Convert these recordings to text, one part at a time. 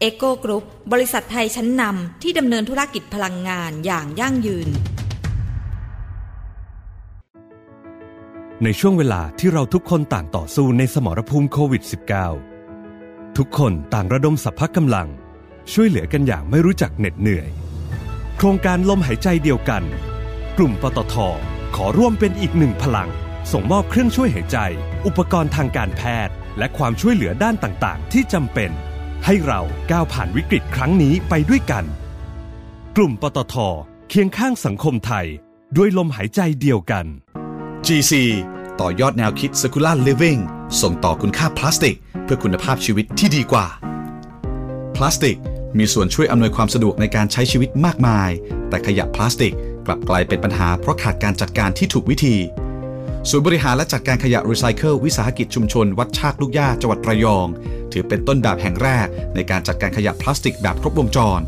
เอ็กโกกรุ๊ปบริษัทไทยชั้นนำที่ดำเนินธุรกิจพลังงานอย่างยั่งยืน ในช่วงเวลาที่เราทุกคนต่างต่อสู้ในสมรภูมิโควิด -19 ทุกคนต่างระดมสรรพกำลัง ช่วยเหลือกันอย่างไม่รู้จักเหน็ดเหนื่อย โครงการลมหายใจเดียวกัน กลุ่มปตทขอร่วมเป็นอีกหนึ่งพลัง ส่งมอบเครื่องช่วยหายใจ อุปกรณ์ทางการแพทย์ และความช่วยเหลือด้านต่างๆ ที่จำเป็น ให้เราก้าวผ่านวิกฤตครั้งนี้ไปด้วยกัน กลุ่มปตทเคียงข้างสังคมไทย ด้วยลมหายใจเดียวกัน GC ต่อยอดแนวคิด Circular Living ส่งต่อคุณค่าพลาสติก เพื่อคุณภาพชีวิตที่ดีกว่า พลาสติกมีส่วนช่วยอำนวยความสะดวกในการใช้ชีวิตมากมาย แต่ขยะพลาสติกกลับกลายเป็นปัญหาเพราะขาดการจัดการที่ถูกวิธี ศูนย์บริหารและจัดการขยะรีไซเคิลวิสาหกิจชุมชน วัดชากลูกหญ้าจังหวัดระยอง ถือเป็นต้นแบบแห่งแรก ในการจัดการขยะพลาสติกแบบครบวงจร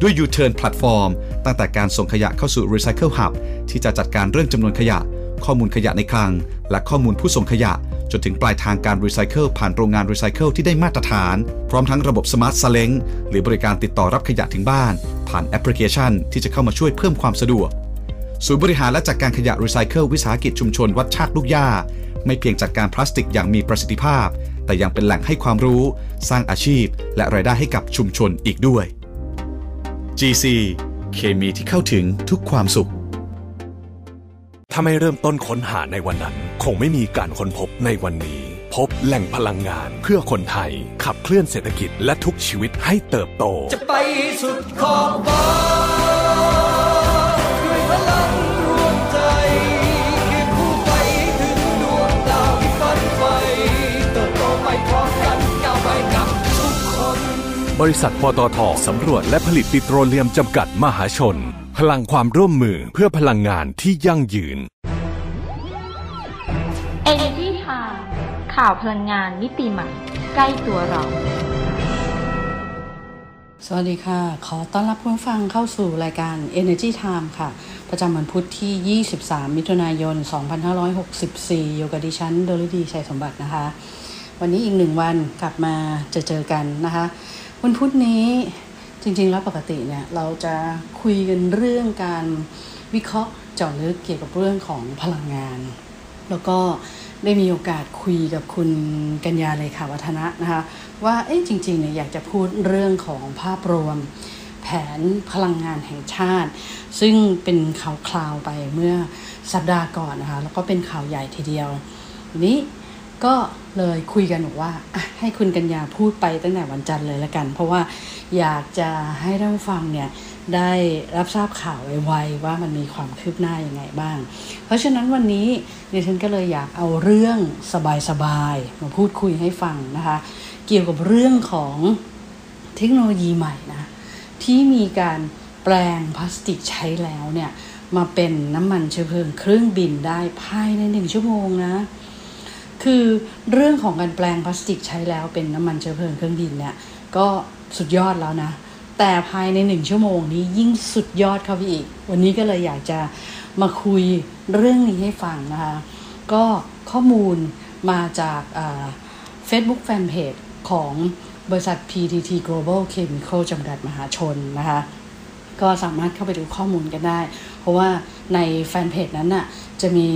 ด้วย U-Turn Platform ตั้งแต่การส่งขยะเข้าสู่ Recycle Hub ที่จะจัดการเรื่องจำนวนขยะ ข้อมูลขยะในคลัง และข้อมูลผู้ส่งขยะ จนถึงปลายทางการรีไซเคิลผ่านโรงงานรีไซเคิลที่ได้มาตรฐาน พร้อมทั้งระบบ smart ซาเล้งหรือบริการติดต่อรับขยะถึงบ้าน ผ่านแอปพลิเคชัน ที่จะเข้ามาช่วยเพิ่มความสะดวก ศูนย์บริหารและจัดการขยะรีไซเคิลวิสาหกิจชุมชนวัดชากลูกย่า ไม่เพียงจัดการพลาสติกอย่างมีประสิทธิภาพ แต่ยังเป็นแหล่งให้ความรู้ สร้างอาชีพ และรายได้ให้กับชุมชนอีกด้วย GC เคมีที่เข้าถึงทุกความสุข ถ้าไม่เริ่มต้นค้นหาในวันนั้น คงไม่มีการค้นพบในวันนี้ พบแหล่งพลังงานเพื่อคนไทย ขับเคลื่อนเศรษฐกิจและทุกชีวิตให้เติบโต จะไปสุดขอบฟ้า บริษัทปตทสำรวจและผลิตปิโตรเลียมจำกัดมหาชน พลังความร่วมมือเพื่อพลังงานที่ยั่งยืน Energy Time ข่าวพลังงานมิติใหม่ ใกล้ตัวเรา สวัสดีค่ะ ขอต้อนรับผู้ฟังเข้าสู่รายการ Energy Time ค่ะ ประจำวันพุธที่ 23 มิถุนายน 2564 อยู่กับดิฉัน โดลิดีชัยสมบัตินะคะ วันนี้อีกหนึ่งวันกลับมาเจอเจอกันนะคะ วันพุธนี้จริงๆแล้วปกติเนี่ยเราจะคุยกันเรื่องการวิเคราะห์เจาะลึกเกี่ยวกับเรื่องของพลังงาน แล้วก็ได้มีโอกาสคุยกับคุณกัญญาเลยค่ะวัฒนะนะคะว่าเอ๊ะจริงๆเนี่ยอยากจะพูดเรื่องของภาพรวมแผนพลังงานแห่งชาติ ซึ่งเป็นข่าวคราวไปเมื่อสัปดาห์ก่อนนะคะแล้วก็เป็นข่าวใหญ่ทีเดียวนี้ ก็เลยคุยกันบอกว่าให้คุณกัญญาพูดไปตั้งแต่วันจันทร์เลยละกัน เพราะว่าอยากจะให้ท่านฟังเนี่ยได้รับทราบข่าวไวๆว่ามันมีความคืบหน้ายังไงบ้าง เพราะฉะนั้นวันนี้ดิฉันก็เลยอยากเอาเรื่องสบายๆมาพูดคุยให้ฟังนะคะ เกี่ยวกับเรื่องของเทคโนโลยีใหม่นะ ที่มีการแปลงพลาสติกใช้แล้วเนี่ย มาเป็นน้ำมันเชื้อเพลิงเครื่องบินได้ภายในหนึ่งชั่วโมงนะ คือเรื่องของการแปลงพลาสติกใช้แล้วเป็นน้ำมันเชื้อเพลิงเครื่องบินเนี่ยก็สุดยอดแล้วนะ แต่ภายในหนึ่งชั่วโมงนี้ยิ่งสุดยอดเข้าไปอีก วันนี้ก็เลยอยากจะมาคุยเรื่องนี้ให้ฟังนะคะ ก็ข้อมูลมาจากเฟซบุ๊กแฟนเพจของบริษัท PTT Global Chemical จำกัดมหาชนนะคะ ก็สามารถเข้าไปดูข้อมูลกันได้ เพราะว่าในแฟนเพจนั้นน่ะจะมี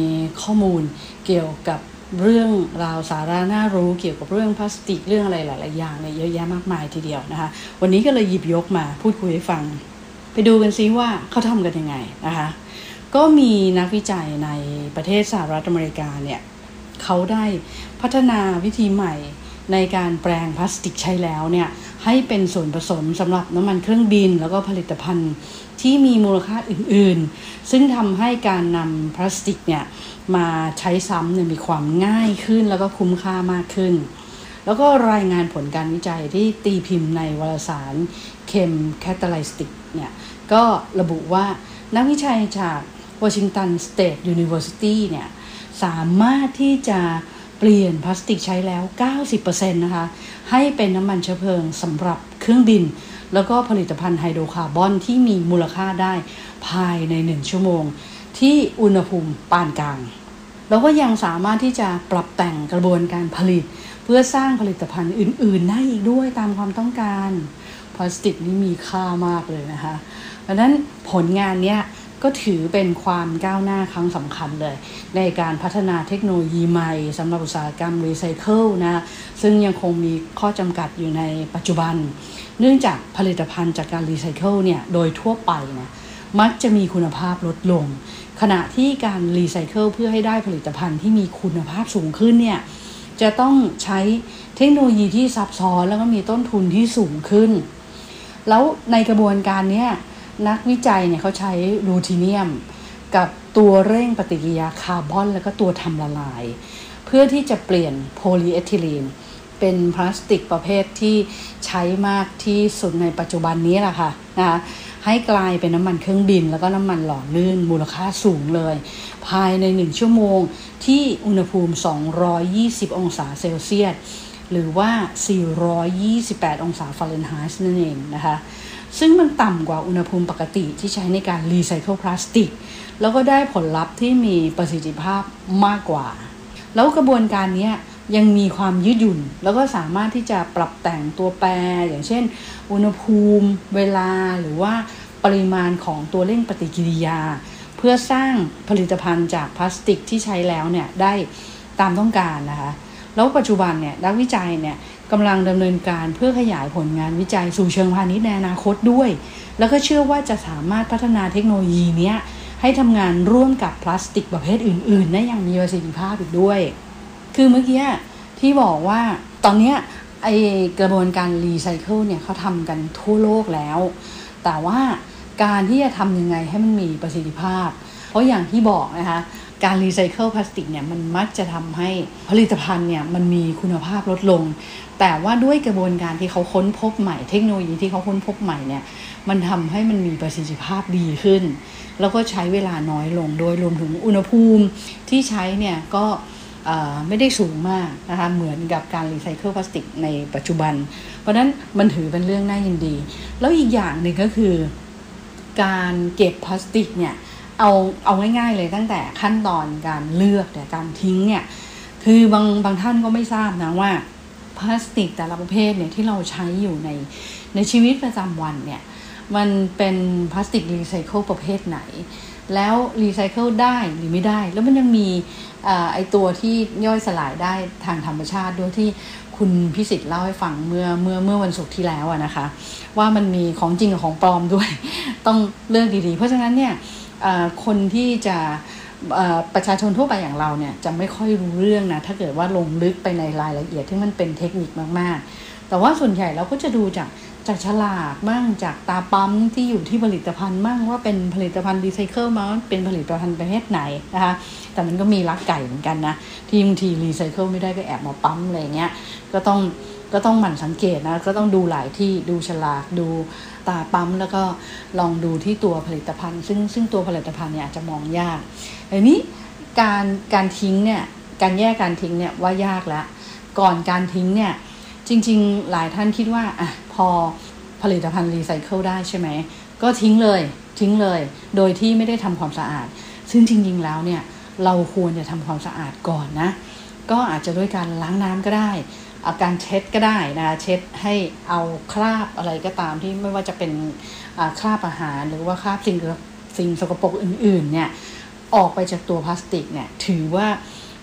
ข้อมูลเกี่ยวกับ เรื่องราวสาระน่ารู้เกี่ยวกับเรื่องพลาสติกเรื่องอะไรหลาย ๆ อย่างเนี่ยเยอะแยะมากมายทีเดียวนะคะ วันนี้ก็เลยหยิบยกมาพูดคุยให้ฟัง ไปดูกันซิว่าเขาทำกันยังไงนะคะ ก็มีนักวิจัยในประเทศสหรัฐอเมริกาเนี่ยเขาได้พัฒนาวิธีใหม่ในการแปลงพลาสติกใช้แล้วเนี่ยให้เป็นส่วนผสมสำหรับน้ำมันเครื่องบิน แล้วก็ผลิตภัณฑ์ ที่มีมูลค่าอื่นๆ ซึ่งทำให้การนำพลาสติกเนี่ยมาใช้ซ้ำเนี่ยมีความง่ายขึ้นแล้วก็คุ้มค่ามากขึ้น แล้วก็รายงานผลการวิจัยที่ตีพิมพ์ในวารสาร Chem Catalysis เนี่ยก็ระบุว่านักวิจัยจาก Washington State University เนี่ยสามารถที่จะเปลี่ยนพลาสติกใช้แล้ว 90%นะคะ ให้เป็นน้ำมันเชื้อเพลิงสำหรับเครื่องบิน แล้วก็ผลิตภัณฑ์ไฮโดรคาร์บอนที่มีมูลค่าได้ภายใน 1 ชั่วโมง ที่อุณหภูมิปานกลาง แล้วก็ยังสามารถที่จะปรับแต่งกระบวนการผลิต เพื่อสร้างผลิตภัณฑ์อื่น ๆ ได้อีกด้วยตามความต้องการพลาสติกนี่มีค่ามากเลยนะคะ เพราะนั้นผลงานเนี้ยก็ถือเป็นความก้าวหน้าครั้งสำคัญเลย ในการพัฒนาเทคโนโลยีใหม่สำหรับอุตสาหกรรมรีไซเคิลนะ ซึ่งยังคงมีข้อจำกัดอยู่ในปัจจุบัน เนื่องจากผลิตภัณฑ์จากการรีไซเคิลเนี่ยโดยทั่วไปนะมักจะมีคุณภาพลดลง ขณะที่การรีไซเคิลเพื่อให้ได้ผลิตภัณฑ์ที่มีคุณภาพสูงขึ้นเนี่ยจะต้องใช้เทคโนโลยีที่ซับซ้อนแล้วก็มีต้นทุนที่สูงขึ้น แล้วในกระบวนการเนี้ยนักวิจัยเนี่ยเขาใช้รูทีเนียม กับตัวเร่งปฏิกิริยาคาร์บอน แล้วก็ตัวทำละลาย เพื่อที่จะเปลี่ยนโพลีเอทิลีน เป็นพลาสติกประเภทที่ใช้มากที่สุดในปัจจุบันนี้แหละค่ะนะคะให้กลายเป็นน้ำมันเครื่องบิน แล้วก็น้ำมันหล่อลื่นมูลค่าสูงเลย ภายใน 1 ชั่วโมงที่อุณหภูมิ 220 องศาเซลเซียสหรือว่า 428 องศาฟาเรนไฮต์นั่นเองนะคะซึ่งมันต่ำกว่าอุณหภูมิปกติที่ใช้ในการรีไซเคิลพลาสติก แล้วก็ได้ผลลัพธ์ที่มีประสิทธิภาพมากกว่า แล้วกระบวนการนี้ ยังมีความยืดหยุ่น แล้วก็สามารถที่จะปรับแต่งตัวแปร อย่างเช่น อุณหภูมิ เวลาหรือว่าปริมาณของตัวเร่งปฏิกิริยา เพื่อสร้างผลิตภัณฑ์จากพลาสติกที่ใช้แล้วเนี่ยได้ตามต้องการนะคะแล้วปัจจุบันเนี่ยนักวิจัยเนี่ยกำลังดำเนินการเพื่อขยายผลงานวิจัยสู่เชิงพาณิชย์ในอนาคตด้วย แล้วก็เชื่อว่าจะสามารถพัฒนาเทคโนโลยีเนี้ยให้ทำงานร่วมกับพลาสติกประเภทอื่น ๆ ได้อย่างมีประสิทธิภาพอีกด้วย คือเมื่อกี้ที่บอกว่าตอนเนี้ยไอ้กระบวนการรีไซเคิลเนี่ยเขาทำกันทั่วโลกแล้ว แต่ว่าการที่จะทำยังไงให้มันมีประสิทธิภาพ เพราะอย่างที่บอกนะคะการรีไซเคิลพลาสติกเนี่ยมันมักจะทำให้ผลิตภัณฑ์เนี่ยมันมีคุณภาพลดลง แต่ว่าด้วยกระบวนการที่เขาค้นพบใหม่เทคโนโลยีที่เขาค้นพบใหม่เนี่ยมันทำให้มันมีประสิทธิภาพดีขึ้น แล้วก็ใช้เวลาน้อยลงโดยรวมถึงอุณหภูมิที่ใช้เนี่ยก็ ไม่ได้สูงมากนะคะเหมือนกับการรีไซเคิลพลาสติกในปัจจุบัน เพราะนั้นมันถือเป็นเรื่องน่ายินดี แล้วอีกอย่างหนึ่งก็คือ การเก็บพลาสติกเนี่ยเอาเอาง่ายๆเลยตั้งแต่ขั้นตอนการเลือกแต่การทิ้งเนี่ยคือบางบางท่านก็ไม่ทราบนะว่าพลาสติกแต่ละประเภทเนี่ยที่เราใช้อยู่ในในชีวิตประจำวันเนี่ยมันเป็นพลาสติกรีไซเคิลประเภทไหน แล้วรีไซเคิลได้หรือไม่ได้ แล้วมันยังมีไอตัวที่ย่อยสลายได้ทางธรรมชาติด้วยที่คุณพิสิทธิ์เล่าให้ฟังเมื่อเมื่อเมื่อวันศุกร์ที่แล้วนะคะ ว่ามันมีของจริงกับของปลอมด้วย ต้องเลือกดีๆ เพราะฉะนั้นเนี่ยคนที่จะประชาชนทั่วไปอย่างเราเนี่ยจะไม่ค่อยรู้เรื่องนะ ถ้าเกิดว่าลงลึกไปในรายละเอียดที่มันเป็นเทคนิคมากๆ แต่ว่าส่วนใหญ่เราก็จะดูจาก จากฉลากมั่งจากตาปั๊มที่อยู่ที่ผลิตภัณฑ์มั่งว่าเป็นผลิตภัณฑ์รีไซเคิลมาเป็นผลิตภัณฑ์ประเภทไหนนะคะแต่มันก็มีลักไก่เหมือนกันนะที่บางทีรีไซเคิลไม่ได้ก็แอบมาปั๊มอะไรเงี้ยก็ต้องก็ต้องหมั่นสังเกตนะก็ต้องดูหลายที่ดูฉลากดูตาปั๊มแล้วก็ลองดูที่ตัวผลิตภัณฑ์ ซึ่งซึ่งตัวผลิตภัณฑ์เนี่ยอาจจะมองยากอันนี้การการทิ้งเนี่ยการแยกการทิ้งเนี่ยว่ายากแล้วก่อนการทิ้งเนี่ย จริง ๆ หลายท่านคิดว่าอะพอผลิตภัณฑ์รีไซเคิลได้ใช่ไหม ก็ทิ้งเลยทิ้งเลย โดยที่ไม่ได้ทำความสะอาด ซึ่งจริง ๆ แล้วเนี่ยเราควรจะทำความสะอาดก่อนนะ ก็อาจจะด้วยการล้างน้ำก็ได้อ่าการเช็ดก็ได้นะเช็ดให้เอาคราบอะไรก็ตามที่ไม่ว่าจะเป็นคราบอาหาร หรือว่าคราบสิ่งสิ่งสกปรกอื่นๆเนี่ยออกไปจากตัวพลาสติกเนี่ยถือว่า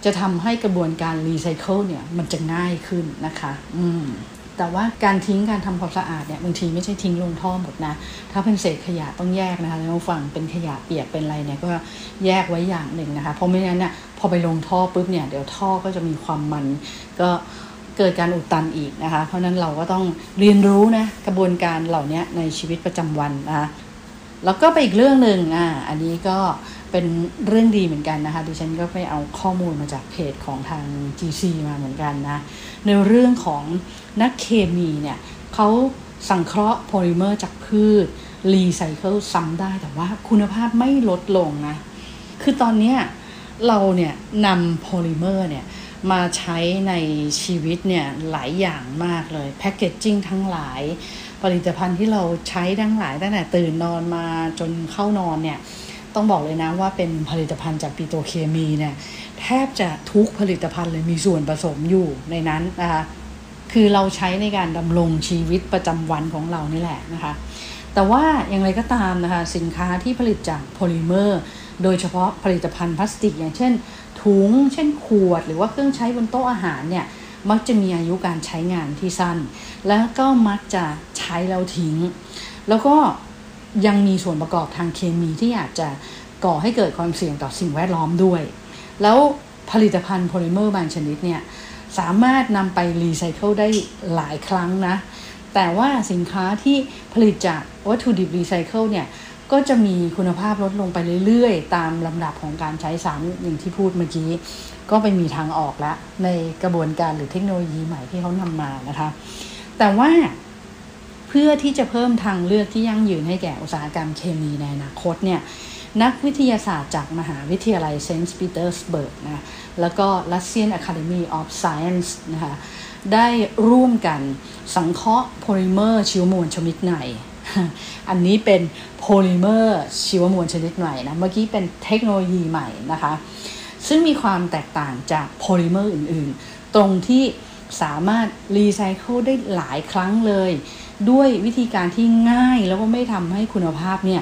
จะทำให้กระบวนการรีไซเคิลเนี่ยมันจะง่ายขึ้นนะคะอืมแต่ว่าการทิ้งการทำความสะอาดเนี่ยบางทีไม่ใช่ทิ้งลงท่อหมดนะ ถ้าเป็นเศษขยะต้องแยกนะคะแล้วฝั่งเป็นขยะเปียกเป็นอะไรเนี่ยก็แยกไว้อย่างหนึ่งนะคะ เพราะไม่งั้นเนี่ยพอไปลงท่อปุ๊บเนี่ยเดี๋ยวท่อก็จะมีความมันก็เกิดการอุดตันอีกนะคะ เพราะนั้นเราก็ต้องเรียนรู้นะกระบวนการเหล่านี้ในชีวิตประจำวันนะคะแล้วก็ไปอีกเรื่องหนึ่งอ่าอันนี้ก็ เป็นเรื่องดีเหมือนกันนะคะดิฉันก็ไปเอาข้อมูลมาจากเพจของทาง GC มาเหมือนกันนะ ในเรื่องของนักเคมีเนี่ยเขาสังเคราะห์โพลิเมอร์จากพืชรีไซเคิลซ้ำได้แต่ว่าคุณภาพไม่ลดลงนะ คือตอนนี้เราเนี่ยนำโพลิเมอร์เนี่ยมาใช้ในชีวิตเนี่ยหลายอย่างมากเลยแพคเกจจิ้งทั้งหลาย ผลิตภัณฑ์ที่เราใช้ทั้งหลายตั้งแต่ตื่นนอนมาจนเข้านอนเนี่ย ต้องบอกเลยนะว่าเป็นผลิตภัณฑ์จากปิโตเคมีเนี่ยแทบจะทุกผลิตภัณฑ์เลยมีส่วนผสมอยู่ในนั้นนะคะคือเราใช้ในการดำรงชีวิตประจำวันของเรานี่แหละนะคะ แต่ว่าอย่างไรก็ตามนะคะสินค้าที่ผลิตจากโพลิเมอร์ โดยเฉพาะผลิตภัณฑ์พลาสติก อย่างเช่น ถุง เช่นขวด หรือว่าเครื่องใช้บนโต๊ะอาหารเนี่ยมักจะมีอายุการใช้งานที่สั้น แล้วก็มักจะใช้แล้วทิ้ง แล้วก็ ยังมีส่วนประกอบทางเคมีที่อาจจะก่อให้เกิดความเสี่ยงต่อสิ่งแวดล้อมด้วย แล้วผลิตภัณฑ์โพลิเมอร์บางชนิดเนี่ยสามารถนำไปรีไซเคิลได้หลายครั้งนะ แต่ว่าสินค้าที่ผลิตจากวัตถุดิบรีไซเคิลเนี่ยก็จะมีคุณภาพลดลงไปเรื่อยๆ ตามลำดับของการใช้สารอย่างที่พูดเมื่อกี้ ก็ไปมีทางออกแล้วในกระบวนการหรือเทคโนโลยีใหม่ที่เขานำมานะคะ แต่ว่า เพื่อที่จะเพิ่มทางเลือกที่ยั่งยืนให้แก่อุตสาหกรรมเคมีในอนาคตเนี่ยนักวิทยาศาสตร์จากมหาวิทยาลัยเซนต์ปีเตอร์สเบิร์กนะแล้วก็ Russian Academy of Science นะคะได้ร่วมกันสังเคราะห์โพลิเมอร์ชีวมวลชนิดใหม่ อันนี้เป็นโพลิเมอร์ชีวมวลชนิดใหม่นะ เมื่อกี้เป็นเทคโนโลยีใหม่นะคะ ซึ่งมีความแตกต่างจากโพลิเมอร์อื่นๆ ตรงที่ สามารถรีไซเคิลได้หลายครั้งเลย ด้วยวิธีการที่ง่ายแล้วก็ไม่ทำให้คุณภาพเนี่ย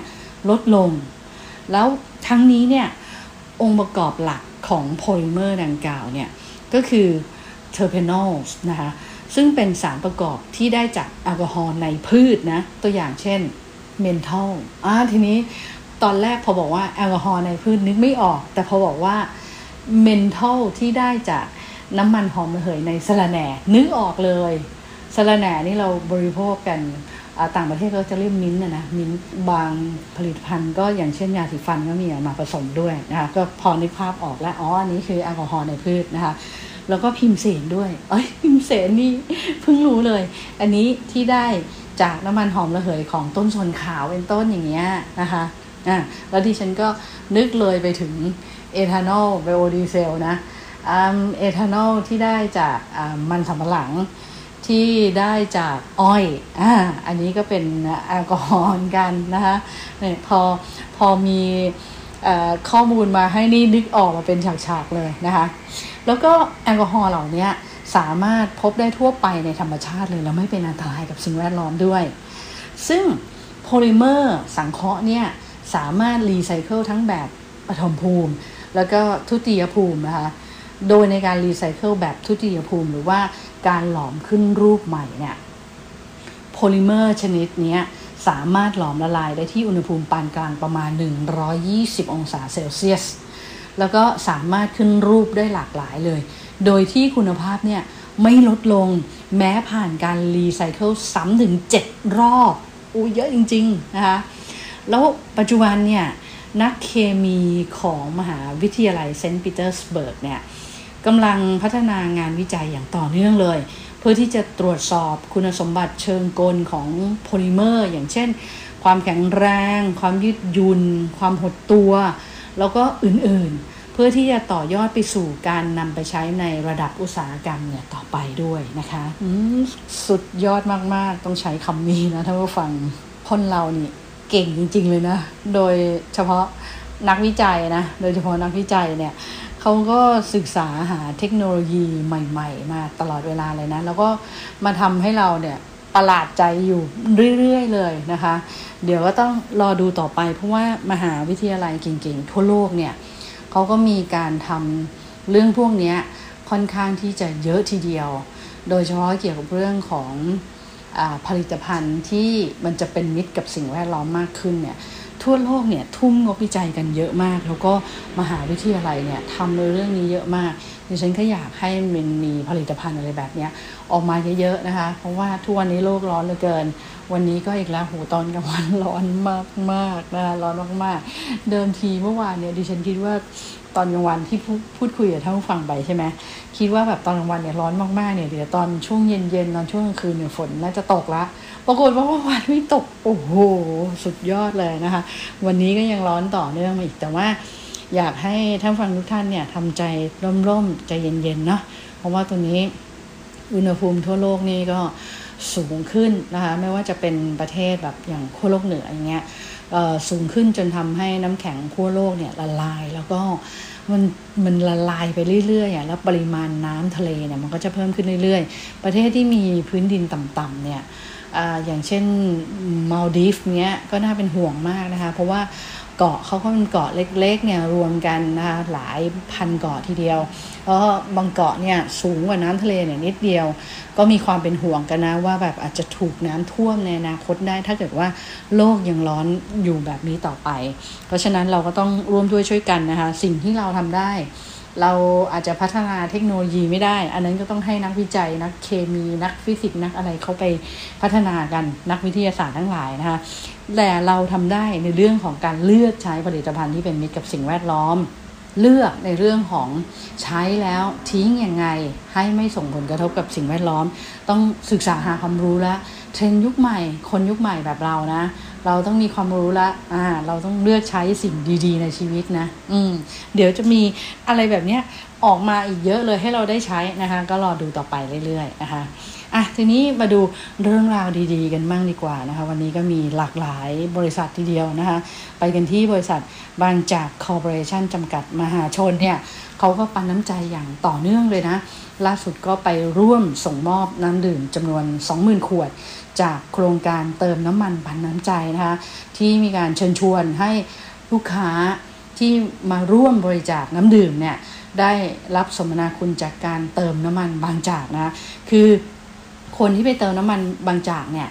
ลดลง แล้วทั้งนี้เนี่ยองค์ประกอบหลักของโพลิเมอร์ดังกล่าวเนี่ยก็คือเทอร์เพนอลนะคะซึ่งเป็นสารประกอบที่ได้จากแอลกอฮอล์ในพืชนะ ตัวอย่างเช่นเมนทอลอ่าทีนี้ตอนแรกพอบอกว่าแอลกอฮอล์ในพืชนึกไม่ออก แต่พอบอกว่าเมนทอลที่ได้จาก น้ำมันหอมระเหยในสะระแหน่นึกออกเลยสะระแหน่นี่เราบริโภคกันต่างประเทศก็จะเรียกมิ้นท์นะนะมิ้นท์บางผลิตภัณฑ์ก็อย่างเช่นยาสีฟันก็มีมาผสมด้วยนะคะก็พอนึกภาพออกแล้วอ๋ออันนี้คือแอลกอฮอล์ในพืชนะคะแล้วก็พิมเสนด้วยเอ้ยพิมเสนนี่เพิ่งรู้เลย อันนี้ที่ได้จากน้ำมันหอมระเหยของต้นชนขาวเป็นต้นอย่างเงี้ยนะคะอะแล้วดิฉันก็นึกเลยไปถึงเอทานอลไบโอดีเซลนะ เอทานอลที่ได้จากมันสำปะหลังที่ได้จากอ้อยอ่าอันนี้ก็เป็นแอลกอฮอล์กันนะคะเนี่ยพอพอมีข้อมูลมาให้นี่นึกออกมาเป็นฉากๆเลยนะคะ แล้วก็แอลกอฮอล์เหล่านี้สามารถพบได้ทั่วไปในธรรมชาติเลย แล้วไม่เป็นอันตรายกับสิ่งแวดล้อมด้วย ซึ่งโพลิเมอร์สังเคราะห์เนี่ยสามารถรีไซเคิลทั้งแบบปฐมภูมิ แล้วก็ทุติยภูมินะคะ โดยในการรีไซเคิลแบบทุติยภูมิ หรือว่าการหลอมขึ้นรูปใหม่เนี่ยโพลิเมอร์ชนิดนี้สามารถหลอมละลายได้ที่อุณหภูมิปานกลางประมาณ 120 องศาเซลเซียส แล้วก็สามารถขึ้นรูปได้หลากหลายเลย โดยที่คุณภาพเนี่ยไม่ลดลงแม้ผ่านการรีไซเคิลซ้ำถึง 7 รอบอู้เยอะจริง ๆ นะคะ แล้วปัจจุบันเนี่ยนักเคมีของมหาวิทยาลัยเซนต์ปีเตอร์สเบิร์กเนี่ย กำลังพัฒนางานวิจัยอย่างต่อเนื่องเลย เพื่อที่จะตรวจสอบคุณสมบัติเชิงกลของโพลิเมอร์ อย่างเช่น ความแข็งแรง ความยืดหยุ่นความหดตัว แล้วก็อื่นๆ เพื่อที่จะต่อยอดไปสู่การนำไปใช้ในระดับอุตสาหกรรมเนี่ยต่อไปด้วยนะคะสุดยอดมากๆ ต้องใช้คำนี้นะท่านผู้ฟังคนเรานี่เก่งจริง ๆ เลยนะ โดยเฉพาะนักวิจัยนะ โดยเฉพาะนักวิจัยเนี่ย เขาก็ศึกษาหาเทคโนโลยีใหม่ ๆ มาตลอดเวลาเลยนะ แล้วก็มาทำให้เราเนี่ยประหลาดใจอยู่เรื่อยๆเลยนะคะ เดี๋ยวก็ต้องรอดูต่อไป เพราะว่ามหาวิทยาลัยเก่งๆ ทั่วโลกเนี่ยเขาก็มีการทำเรื่องพวกนี้ค่อนข้างที่จะเยอะทีเดียว โดยเฉพาะเกี่ยวกับเรื่องของอผลิตภัณฑ์ที่มันจะเป็นมิตรกับสิ่งแวดล้อมมากขึ้นเนี่ย ทั่วโลกเนี่ยทุ่มงบวิจัยกันเยอะมาก แล้วก็มหาวิทยาลัยเนี่ยทำในเรื่องนี้เยอะมากดิฉันก็อยากให้มันมีผลิตภัณฑ์อะไรแบบนี้ออกมาเยอะๆนะคะ เพราะว่าทุกวันนี้โลกร้อนเหลือเกิน วันนี้ก็อีกแล้วโหตอนกลางวันร้อนมากมากๆนะคะร้อนมากๆ เดิมทีเมื่อวานเนี่ยดิฉันคิดว่าตอนกลางวันที่พูดพูดคุยกับท่านผู้ฟังไปใช่ไหมคิดว่าแบบตอนกลางวันเนี่ยร้อนมากๆเนี่ยเดี๋ยวตอนช่วงเย็นๆตอนช่วงกลางคืนเนี่ยฝนน่าจะตกละ ปรากฏว่าเมื่อวานไม่ตก โอ้โห สุดยอดเลยนะคะ วันนี้ก็ยังร้อนต่อเนื่องมาอีก แต่ว่าอยากให้ท่านฟังทุกท่านเนี่ยทำใจร่มๆ ใจเย็นๆเนาะ เพราะว่าตัวนี้อุณหภูมิทั่วโลกนี่ก็สูงขึ้นนะคะ ไม่ว่าจะเป็นประเทศแบบอย่างขั้วโลกเหนืออย่างเงี้ยสูงขึ้นจนทำให้น้ำแข็งขั้วโลกเนี่ยละลายแล้วก็มันมันละลายไปเรื่อยๆอะแล้วปริมาณน้ำทะเลเนี่ยมันก็จะเพิ่มขึ้นเรื่อยๆ ประเทศที่มีพื้นดินต่ำๆเนี่ย อย่างเช่นมาลดีฟเนี้ยก็น่าเป็นห่วงมากนะคะ เพราะว่าเกาะเขาก็เป็นเกาะเล็กๆเนี่ยรวมกันนะคะหลายพันเกาะทีเดียว เพราะบางเกาะเนี่ยสูงกว่าน้ำทะเลเนี่ยนิดเดียว ก็มีความเป็นห่วงกันนะว่าแบบอาจจะถูกน้ำท่วมในอนาคตได้ ถ้าเกิดว่าโลกยังร้อนอยู่แบบนี้ต่อไป เพราะฉะนั้นเราก็ต้องร่วมด้วยช่วยกันนะคะ สิ่งที่เราทำได้ เราอาจจะพัฒนาเทคโนโลยีไม่ได้ อันนั้นก็ต้องให้นักวิจัย นักเคมีนักฟิสิกส์นักอะไรเขาไปพัฒนากันนักวิทยาศาสตร์ทั้งหลายนะคะแต่เราทำได้ในเรื่องของการเลือกใช้ผลิตภัณฑ์ที่เป็นมิตรกับสิ่งแวดล้อม เลือกในเรื่องของใช้แล้วทิ้งยังไง ให้ไม่ส่งผลกระทบกับสิ่งแวดล้อม ต้องศึกษาหาความรู้แล้วเทรนยุคใหม่ คนยุคใหม่แบบเรานะ เราต้องมีความรู้ละอ่า เราต้องเลือกใช้สิ่งดี ๆ ในชีวิตนะ อืม เดี๋ยวจะมีอะไรแบบเนี้ยออกมาอีกเยอะเลยให้เราได้ใช้นะคะ ก็รอดูต่อไปเรื่อยๆนะคะอะทีนี้มาดูเรื่องราวดีๆ กันบ้างดีกว่านะคะวันนี้ก็มีหลากหลายบริษัททีเดียวนะคะ ไปกันที่บริษัทบางจากคอร์ปอเรชันจำกัดมหาชนเนี่ยเขาก็ปันน้ำใจอย่างต่อเนื่องเลยนะ ล่าสุดก็ไปร่วมส่งมอบน้ำดื่มจำนวน 20,000 ขวด จากโครงการเติมน้ำมันปันน้ำใจนะคะที่มีการเชิญชวนให้ลูกค้าที่มาร่วมบริจาคน้ำดื่มเนี่ยได้รับสมนาคุณจากการเติมน้ำมันบางจากนะคือคนที่ไปเติมน้ำมันบางจากเนี่ย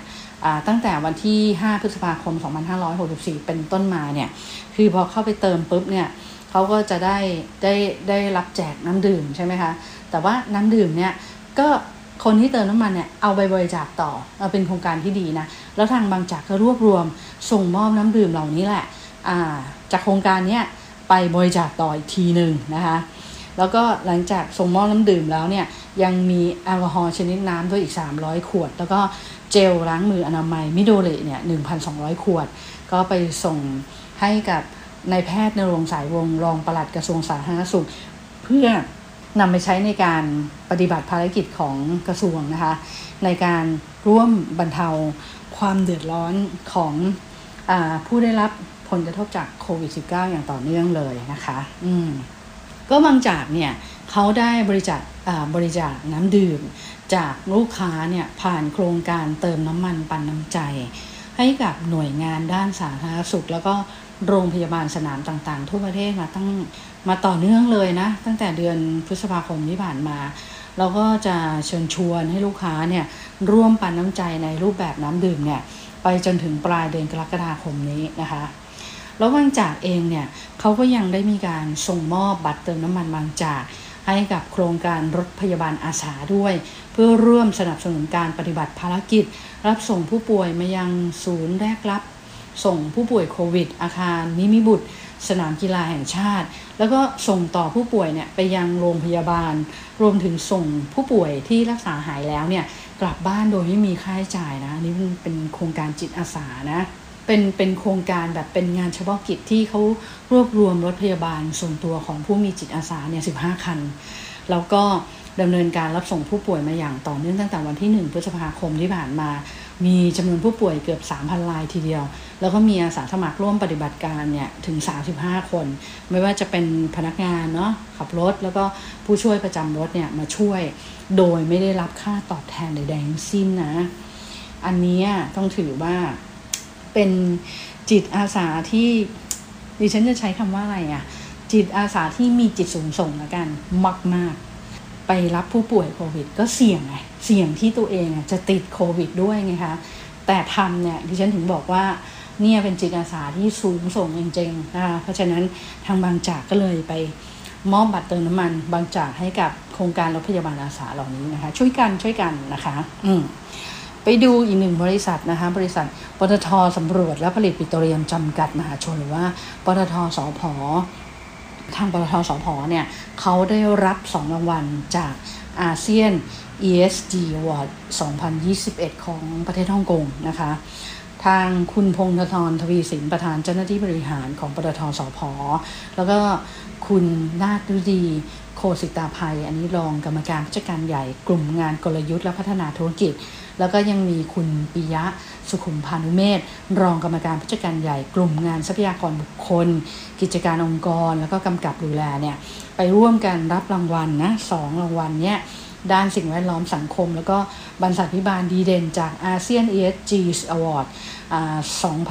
ตั้งแต่วันที่ 5 พฤษภาคม 2564 เป็นต้นมาเนี่ย คือพอเข้าไปเติมปุ๊บเนี่ยเขาก็จะได้ได้ได้รับแจกน้ำดื่มใช่ไหมคะ แต่ว่าน้ำดื่มเนี่ยก็ คนที่เติมน้ำมันเนี่ยเอาไปบริจาคต่อเอาเป็นโครงการที่ดีนะ แล้วทางบางจากก็รวบรวมส่งมอบน้ำดื่มเหล่านี้แหละจากโครงการเนี้ยไปบริจาคต่ออีกทีหนึ่งนะคะแล้วก็หลังจากส่งมอบน้ำดื่มแล้วเนี่ยยังมีแอลกอฮอล์ชนิดน้ำด้วยอีก 300 ขวด แล้วก็เจลล้างมืออนามัยมิโดเรเนี่ย 1,200 ขวด ก็ไปส่งให้กับนายแพทย์ในโรงสายวงรองปลัดกระทรวงสาธารณสุข เพื่อ นำไปใช้ในการปฏิบัติภารกิจของกระทรวงนะคะ ในการร่วมบรรเทาความเดือดร้อนของอผู้ได้รับผลกระทบจากโควิด -19 อย่างต่อเนื่องเลยนะคะ อืมก็บางจากเนี่ยเขาได้บริจาคบริจาคน้ำดื่ม จากลูกค้าเนี่ยผ่านโครงการเติมน้ำมันปันน้ำใจ ให้กับหน่วยงานด้านสาธารณสุข แล้วก็โรงพยาบาลสนามต่างๆ ทั่วประเทศมาตั้ง มาต่อเนื่องเลยนะ ตั้งแต่เดือนพฤษภาคมที่ผ่านมา เราก็จะเชิญชวนให้ลูกค้าเนี่ยร่วมปันน้ำใจในรูปแบบน้ำดื่มเนี่ยไปจนถึงปลายเดือนกรกฎาคมนี้นะคะแล้วบางจากเองเนี่ยเขาก็ยังได้มีการส่งมอบบัตรเติมน้ำมันบางจากให้กับโครงการรถพยาบาลอาสาด้วย เพื่อร่วมสนับสนุนการปฏิบัติภารกิจ รับส่งผู้ป่วยมายังศูนย์แรกรับ ส่งผู้ป่วยโควิด อาคารนิมิบุตร สนามกีฬาแห่งชาติ แล้วก็ส่งต่อผู้ป่วยเนี่ยไปยังโรงพยาบาล รวมถึงส่งผู้ป่วยที่รักษาหายแล้วเนี่ยกลับบ้านโดยไม่มีค่าใช้จ่ายนะนี่เป็นโครงการจิตอาสานะเป็นเป็นโครงการแบบเป็นงานเฉพาะกิจที่เขารวบรวมรถพยาบาลส่วนตัวของผู้มีจิตอาสาเนี่ย15คัน แล้วก็ดำเนินการรับส่งผู้ป่วยมาอย่างต่อเนื่องตั้งแต่วันที่ 1 พฤษภาคมที่ผ่านมา มีจำนวนผู้ป่วยเกือบ 3,000 รายทีเดียว แล้วก็มีอาสาสมัครร่วมปฏิบัติการเนี่ยถึง 35 คน ไม่ว่าจะเป็นพนักงานเนาะขับรถ แล้วก็ผู้ช่วยประจำรถเนี่ยมาช่วยโดยไม่ได้รับค่าตอบแทนใดๆทั้งสิ้นนะ อันนี้ต้องถือว่าเป็นจิตอาสาที่ดิฉันจะใช้คำว่าอะไรอะ่ะจิตอาสาที่มีจิตสูงส่งละกันมากมาก ไปรับผู้ป่วยโควิด ก็เสี่ยงไงเสี่ยงที่ตัวเองจะติดโควิดด้วยไงคะแต่ทำเนี่ยดิฉันถึงบอกว่าเนี่ยเป็นจิตอาสาที่สูงส่งจริงๆนะคะเพราะฉะนั้นทางบางจากก็เลยไปมอบบัตรเติมน้ำมันบางจากให้กับโครงการรถพยาบาลอาสาเหล่านี้นะคะ ช่วยกันช่วยกันนะคะ อืมไปดูอีกหนึ่งบริษัทนะคะ บริษัทปตทสำรวจและผลิตปิโตรเลียมจำกัดมหาชนหรือว่าปตทสพ ทางปตทสพเนี่ยเขาได้รับสองรางวัลจากอาเซียน ESG Award 2021 ของประเทศฮ่องกงนะคะ ทางคุณพงษ์ธรทวีสินประธานเจ้าหน้าที่บริหารของปตทสพแล้วก็คุณนาฏฤดีโคสิตาภัย อันนี้รองกรรมการผู้จัดการใหญ่กลุ่มงานกลยุทธ์และพัฒนาธุรกิจ แล้วก็ยังมีคุณปิยะสุขุมพานุเมศรองกรรมการผู้จัดการใหญ่กลุ่มงานทรัพยากรบุคคล กิจการองค์กร แล้วก็กำกับดูแลเนี่ยไปร่วมกันรับรางวัลนะสองรางวัลเนี่ยด้านสิ่งแวดล้อมสังคม แล้วก็บรรษัทพิบาลดีเด่นจากอาเซียน ESG Award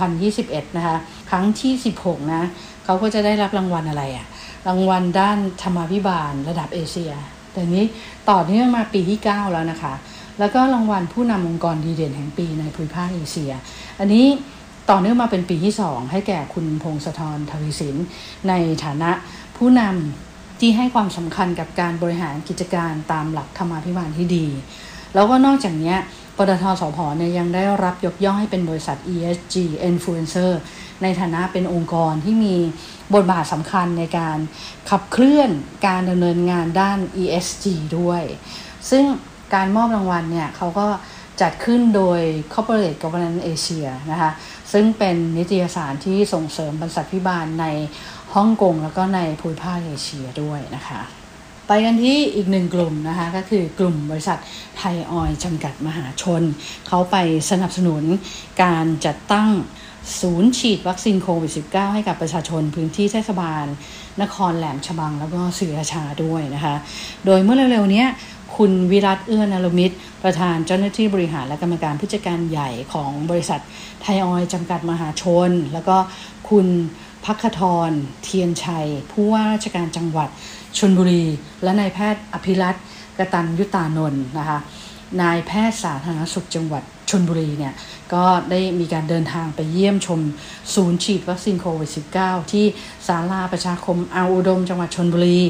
2021 นะคะ ครั้งที่ 16 นะ เขาก็จะได้รับรางวัลอะไรอะรางวัลด้านธรรมาภิบาลระดับเอเชียแต่นี้ต่อเนื่องมาปีที่ 9 แล้วนะคะ แล้วก็รางวัลผู้นำองค์กรดีเด่นแห่งปีในภูมิภาคเอเชีย อันนี้ต่อเนื่องมาเป็นปีที่ 2 ให้แก่คุณพงศธรทวีสิน ในฐานะผู้นำที่ให้ความสำคัญกับการบริหารกิจการตามหลักธรรมาภิบาลที่ดี แล้วก็นอกจากนี้ปตทสพเนี่ยยังได้รับยกย่องให้เป็นบริษัท ESG Influencer ในฐานะเป็นองค์กรที่มีบทบาทสำคัญในการขับเคลื่อนการดำเนินงานด้าน ESG ด้วย ซึ่ง การมอบรางวัลเนี่ยเขาก็จัดขึ้นโดย Corporate Governance Asia นะคะซึ่งเป็นนิตยสารที่ส่งเสริมบรรษัทพิบาลในฮ่องกงแล้วก็ในภูมิภาคเอเชียด้วยนะคะ ไปกันที่อีกหนึ่งกลุ่มนะคะ ก็คือกลุ่มบริษัทไทยออยล์จำกัดมหาชน เขาไปสนับสนุนการจัดตั้งศูนย์ฉีดวัคซีนโควิด -19 ให้กับประชาชนพื้นที่เทศบาล นครแหลมฉบังแล้วก็ศรีราชาด้วยนะคะ โดยเมื่อเร็วๆนี้ คุณวิรัตน์เอื้อนฤมิต ประธานเจ้าหน้าที่บริหารและกรรมการผู้จัดการใหญ่ของบริษัทไทยออยล์จำกัดมหาชน แล้วก็คุณภัครธรณ์เทียนไชย ผู้ว่าราชการจังหวัดชลบุรี และนายแพทย์อภิรัตกตันยุตานนท์นะคะ นายแพทย์สาธารณสุขจังหวัดชนบุรีเนี่ยก็ได้มีการเดินทางไปเยี่ยมชมศูนย์ฉีดวัคซีนโควิด -19 ที่ศาลาประชาคมอาอุดมจังหวัดชนบุรี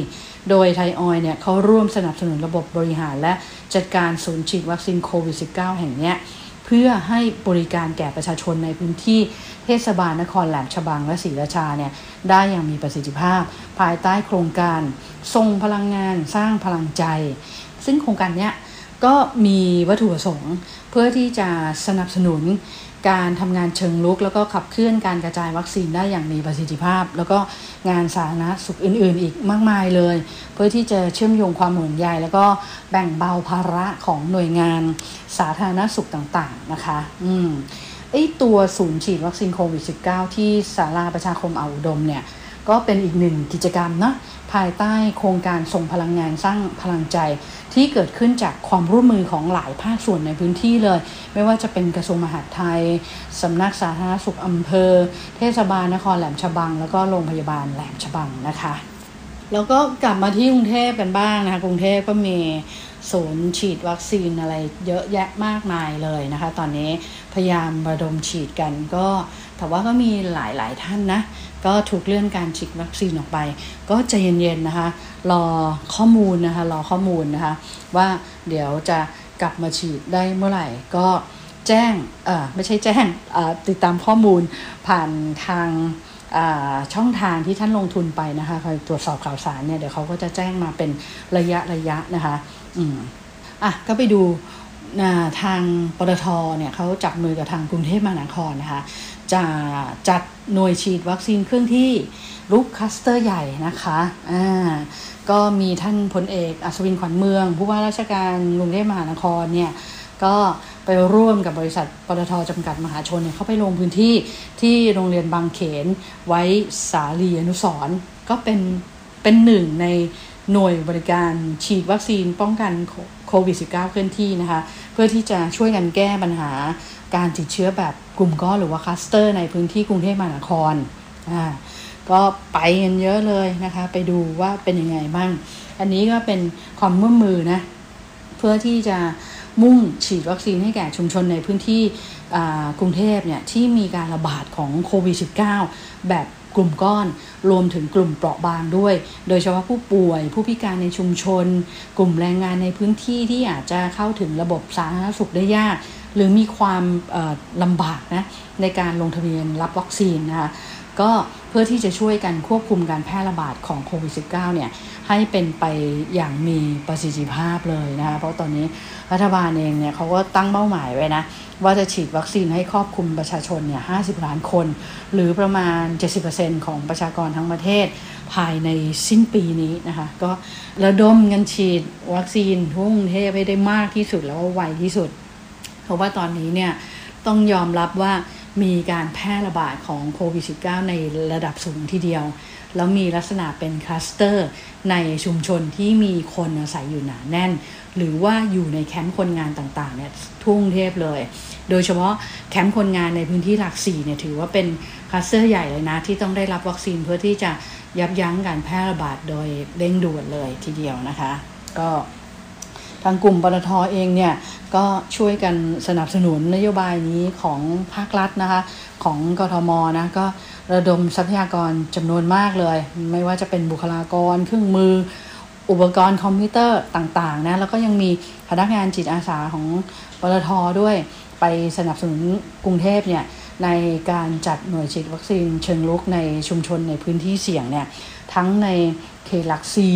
โดยไทยออยเนี่ยเขาร่วมสนับสนุนระบบบริหารและจัดการศูนย์ฉีดวัคซีนโควิด -19 แห่งเนี้ยเพื่อให้บริการแก่ประชาชนในพื้นที่เทศบาลนครแหลมฉบังและศรีราชาเนี่ยได้อย่างมีประสิทธิภาพ ภายใต้โครงการทรงพลังงานสร้างพลังใจ ซึ่งโครงการเนี้ย ก็มีวัตถุประสงค์ เพื่อที่จะสนับสนุนการทำงานเชิงลุก แล้วก็ขับเคลื่อนการกระจายวัคซีนได้อย่างมีประสิทธิภาพ แล้วก็งานสาธารณสุขอื่น ๆ อีกมากมายเลย เพื่อที่จะเชื่อมโยงความห่วงใยแล้วก็แบ่งเบาภาระของหน่วยงานสาธารณสุขต่างๆนะคะ อืมไอตัวศูนย์ฉีดวัคซีนโควิด -19 ที่ศาลาประชาคมอาอุดมเนี่ย ก็เป็นอีกหนึ่งกิจกรรมนะภายใต้โครงการส่งพลังงานสร้างพลังใจ ที่เกิดขึ้นจากความร่วมมือของหลายภาคส่วนในพื้นที่เลย ไม่ว่าจะเป็นกระทรวงมหาดไทยสำนักสาธารณสุขอำเภอ เทศบาลนครแหลมฉบัง แล้วก็โรงพยาบาลแหลมฉบังนะคะ แล้วก็กลับมาที่กรุงเทพกันบ้างนะคะกรุงเทพก็มีศูนย์ฉีดวัคซีนอะไรเยอะแยะมากมายเลยนะคะ ตอนนี้พยายามระดมฉีดกันก็แต่ว่าก็มีหลายๆท่านนะ ก็ถูกเลื่อนการฉีดวัคซีนออกไป ก็ใจเย็นๆนะคะ รอข้อมูลนะคะ รอข้อมูลนะคะ ว่าเดี๋ยวจะกลับมาฉีดได้เมื่อไหร่ ก็แจ้งเออไม่ใช่แจ้งติดตามข้อมูลผ่านทางช่องทางที่ท่านลงทุนไปนะคะคอยตรวจสอบข่าวสารเนี่ยเดี๋ยวเขาก็จะแจ้งมาเป็นระยะระยะนะคะ อืมอะก็ไปดู ทางปตทเนี่ยเขาจับมือกับทางกรุงเทพมหานครนะคะจะจัดหน่วยฉีดวัคซีนเคลื่อนที่รุกคลัสเตอร์ใหญ่นะคะอ่าก็มีท่านพลเอกอัศวินขวัญเมือง ผู้ว่าราชการกรุงเทพมหานครเนี่ยก็ไปร่วมกับบริษัทปตทจำกัดมหาชนเนี่ยเขาไปลงพื้นที่ที่โรงเรียนบางเขนไว้สาลีอนุสรณ์ก็เป็นเป็นหนึ่งในหน่วยบริการฉีดวัคซีนป้องกัน โควิด -19 เคลื่อนที่นะคะ เพื่อที่จะช่วยกันแก้ปัญหาการติดเชื้อแบบกลุ่มก้อนหรือว่าคลัสเตอร์ในพื้นที่กรุงเทพมหานครอ่าก็ไปกันเยอะเลยนะคะ ไปดูว่าเป็นยังไงบ้างออันนี้ก็เป็นความร่วมมือนะ เพื่อที่จะมุ่งฉีดวัคซีนให้แก่ชุมชนในพื้นที่กรุงเทพเนี่ยที่มีการระบาดของโควิด -19 แบบ กลุ่มก้อน รวมถึงกลุ่มเปราะบางด้วย โดยเฉพาะผู้ป่วย ผู้พิการในชุมชน กลุ่มแรงงานในพื้นที่ที่อาจจะเข้าถึงระบบสาธารณสุขได้ยาก หรือมีความลำบากนะในการลงทะเบียนรับวัคซีนนะคะ ก็เพื่อที่จะช่วยกันควบคุมการแพร่ระบาดของโควิด -19 เนี่ยให้เป็นไปอย่างมีประสิทธิภาพเลยนะคะเพราะตอนนี้รัฐบาลเองเนี่ยเขาก็ตั้งเป้าหมายไว้นะ ว่าจะฉีดวัคซีนให้ครอบคลุมประชาชนเนี่ย50 ล้านคน หรือประมาณ 70%ของประชากรทั้งประเทศภายในสิ้นปีนี้นะคะก็ระดมเงินฉีดวัคซีนทั่วกรุงเทพให้ได้มากที่สุดแล้วก็ไวที่สุด เพราะว่าตอนนี้เนี่ยต้องยอมรับว่า มีการแพร่ระบาดของโควิด -19 ในระดับสูงทีเดียว แล้วมีลักษณะเป็นคลัสเตอร์ในชุมชนที่มีคนอาศัยอยู่หนาแน่น หรือว่าอยู่ในแคมป์คนงานต่างๆเนี่ยทุ่งเทพเลย โดยเฉพาะแคมป์คนงานในพื้นที่หลักสี่เนี่ยถือว่าเป็นคลัสเตอร์ใหญ่เลยนะ ที่ต้องได้รับวัคซีนเพื่อที่จะยับยั้งการแพร่ระบาดโดยเร่งด่วนเลยทีเดียวนะคะ ก็ ทางกลุ่มปตทเองเนี่ยก็ช่วยกันสนับสนุนนโยบายนี้ของภาครัฐนะคะของกทมนะก็ระดมทรัพยากรจำนวนมากเลย ไม่ว่าจะเป็นบุคลากรเครื่องมืออุปกรณ์คอมพิวเตอร์ต่างๆนะแล้วก็ยังมีพนักงานจิตอาสาของปตทด้วยไปสนับสนุนกรุงเทพเนี่ยในการจัดหน่วยฉีดวัคซีนเชิงลุกในชุมชนในพื้นที่เสี่ยงเนี่ยทั้งใน เขตหลักซี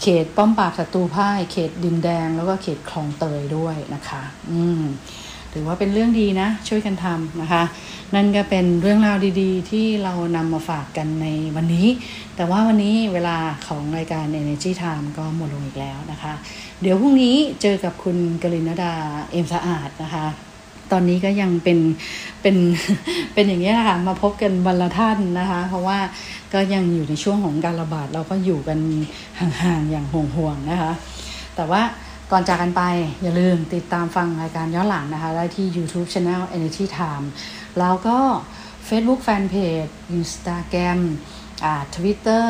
เขตป้อมปราบศัตรูพ่าย เขตดินแดง แล้วก็เขตคลองเตยด้วยนะคะ อืมถือว่าเป็นเรื่องดีนะ ช่วยกันทำนะคะ นั่นก็เป็นเรื่องราวดีๆ ที่เรานำมาฝากกันในวันนี้ แต่ว่าวันนี้เวลาของรายการ Energy Time ก็หมดลงอีกแล้วนะคะ เดี๋ยวพรุ่งนี้เจอกับคุณกลินดาเอ็มสะอาดนะคะ ตอนนี้ก็ยังเป็นเป็นเป็นอย่างนี้นะคะมาพบกันวันละท่านนะคะ เพราะว่าก็ยังอยู่ในช่วงของการระบาดเราก็อยู่กันห่างๆอย่างห่วงๆนะคะ แต่ว่าก่อนจากกันไปอย่าลืมติดตามฟังรายการย้อนหลังนะคะ ได้ที่ YouTube Channel Energy Time แล้วก็ Facebook Fanpage Instagram อ่า Twitter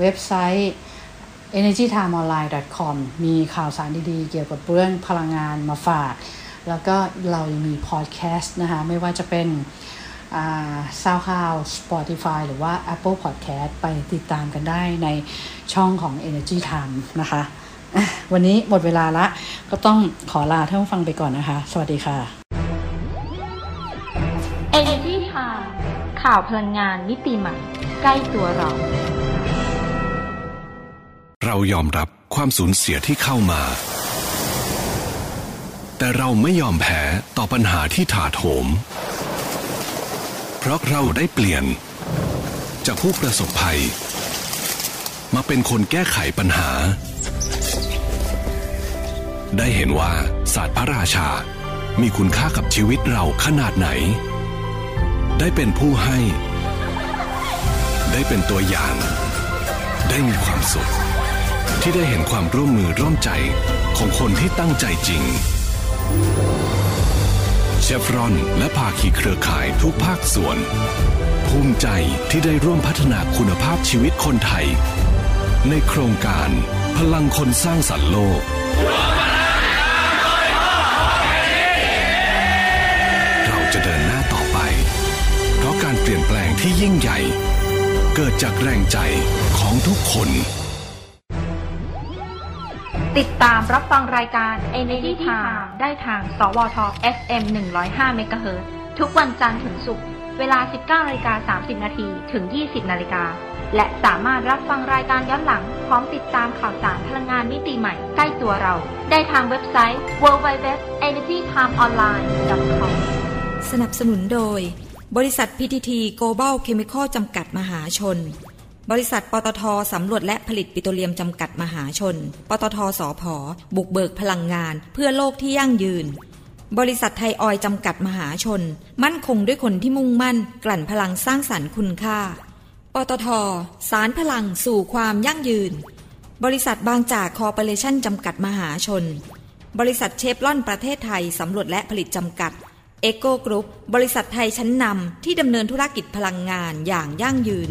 เว็บไซต์ energytimeonline.com มีข่าวสารดีๆ เกี่ยวกับเรื่องพลังงานมาฝาก แล้วก็เรายังมีพอดแคสต์นะคะ ไม่ว่าจะเป็นซาวคลาว Spotify หรือว่า Apple Podcast ไปติดตามกันได้ในช่องของ Energy Time นะคะ วันนี้หมดเวลาละ ก็ต้องขอลาท่านผู้ฟังไปก่อนนะคะ สวัสดีค่ะ Energy Time ข่าวพลังงานมิติใหม่ ใกล้ตัวเรา เรายอมรับความสูญเสียที่เข้ามา แต่เราไม่ยอมแพ้ต่อปัญหาที่ถาโถม เพราะเราได้เปลี่ยน จากผู้ประสบภัย มาเป็นคนแก้ไขปัญหา ได้เห็นว่าศาสตร์พระราชา มีคุณค่ากับชีวิตเราขนาดไหน ได้เป็นผู้ให้ ได้เป็นตัวอย่าง ได้มีความสุขที่ได้เห็นความร่วมมือร่วมใจของคนที่ตั้งใจจริง เชฟรอนและภาคีเครือข่ายทุกภาคส่วน ภูมิใจที่ได้ร่วมพัฒนาคุณภาพชีวิตคนไทย ในโครงการพลังคนสร้างสรรค์โลก เราจะเดินหน้าต่อไป เพราะการเปลี่ยนแปลงที่ยิ่งใหญ่ เกิดจากแรงใจของทุกคน ติดตามรับฟังรายการ Energy Time ได้ทาง สวท FM 105 MHz ทุกวันจันทร์ถึงศุกร์ เวลา 19นาฬิกา30 นาทีถึง 20 นาฬิกา และสามารถรับฟังรายการย้อนหลัง พร้อมติดตามข่าวสารพลังงานมิติใหม่ใกล้ตัวเรา ได้ทางเว็บไซต์ www.energytimeonline.com สนับสนุนโดย บริษัท PTT Global Chemical จำกัดมหาชน บริษัทปตทสำรวจและผลิตปิโตรเลียมจำกัดมหาชน ปตทสอพอบุกเบิกพลังงาน เพื่อโลกที่ยั่งยืน บริษัทไทยออยล์จำกัดมหาชน มั่นคงด้วยคนที่มุ่งมั่น กลั่นพลังสร้างสรรค์คุณค่า ปตทสารพลังสู่ความยั่งยืน บริษัทบางจากคอร์ปอเรชั่นจำกัดมหาชน บริษัทเชฟรอนประเทศไทยสำรวจและผลิตจำกัดเอ็กโกกรุ๊ปบริษัทไทยชั้นนำที่ดำเนินธุรกิจพลังงานอย่างยั่งยืน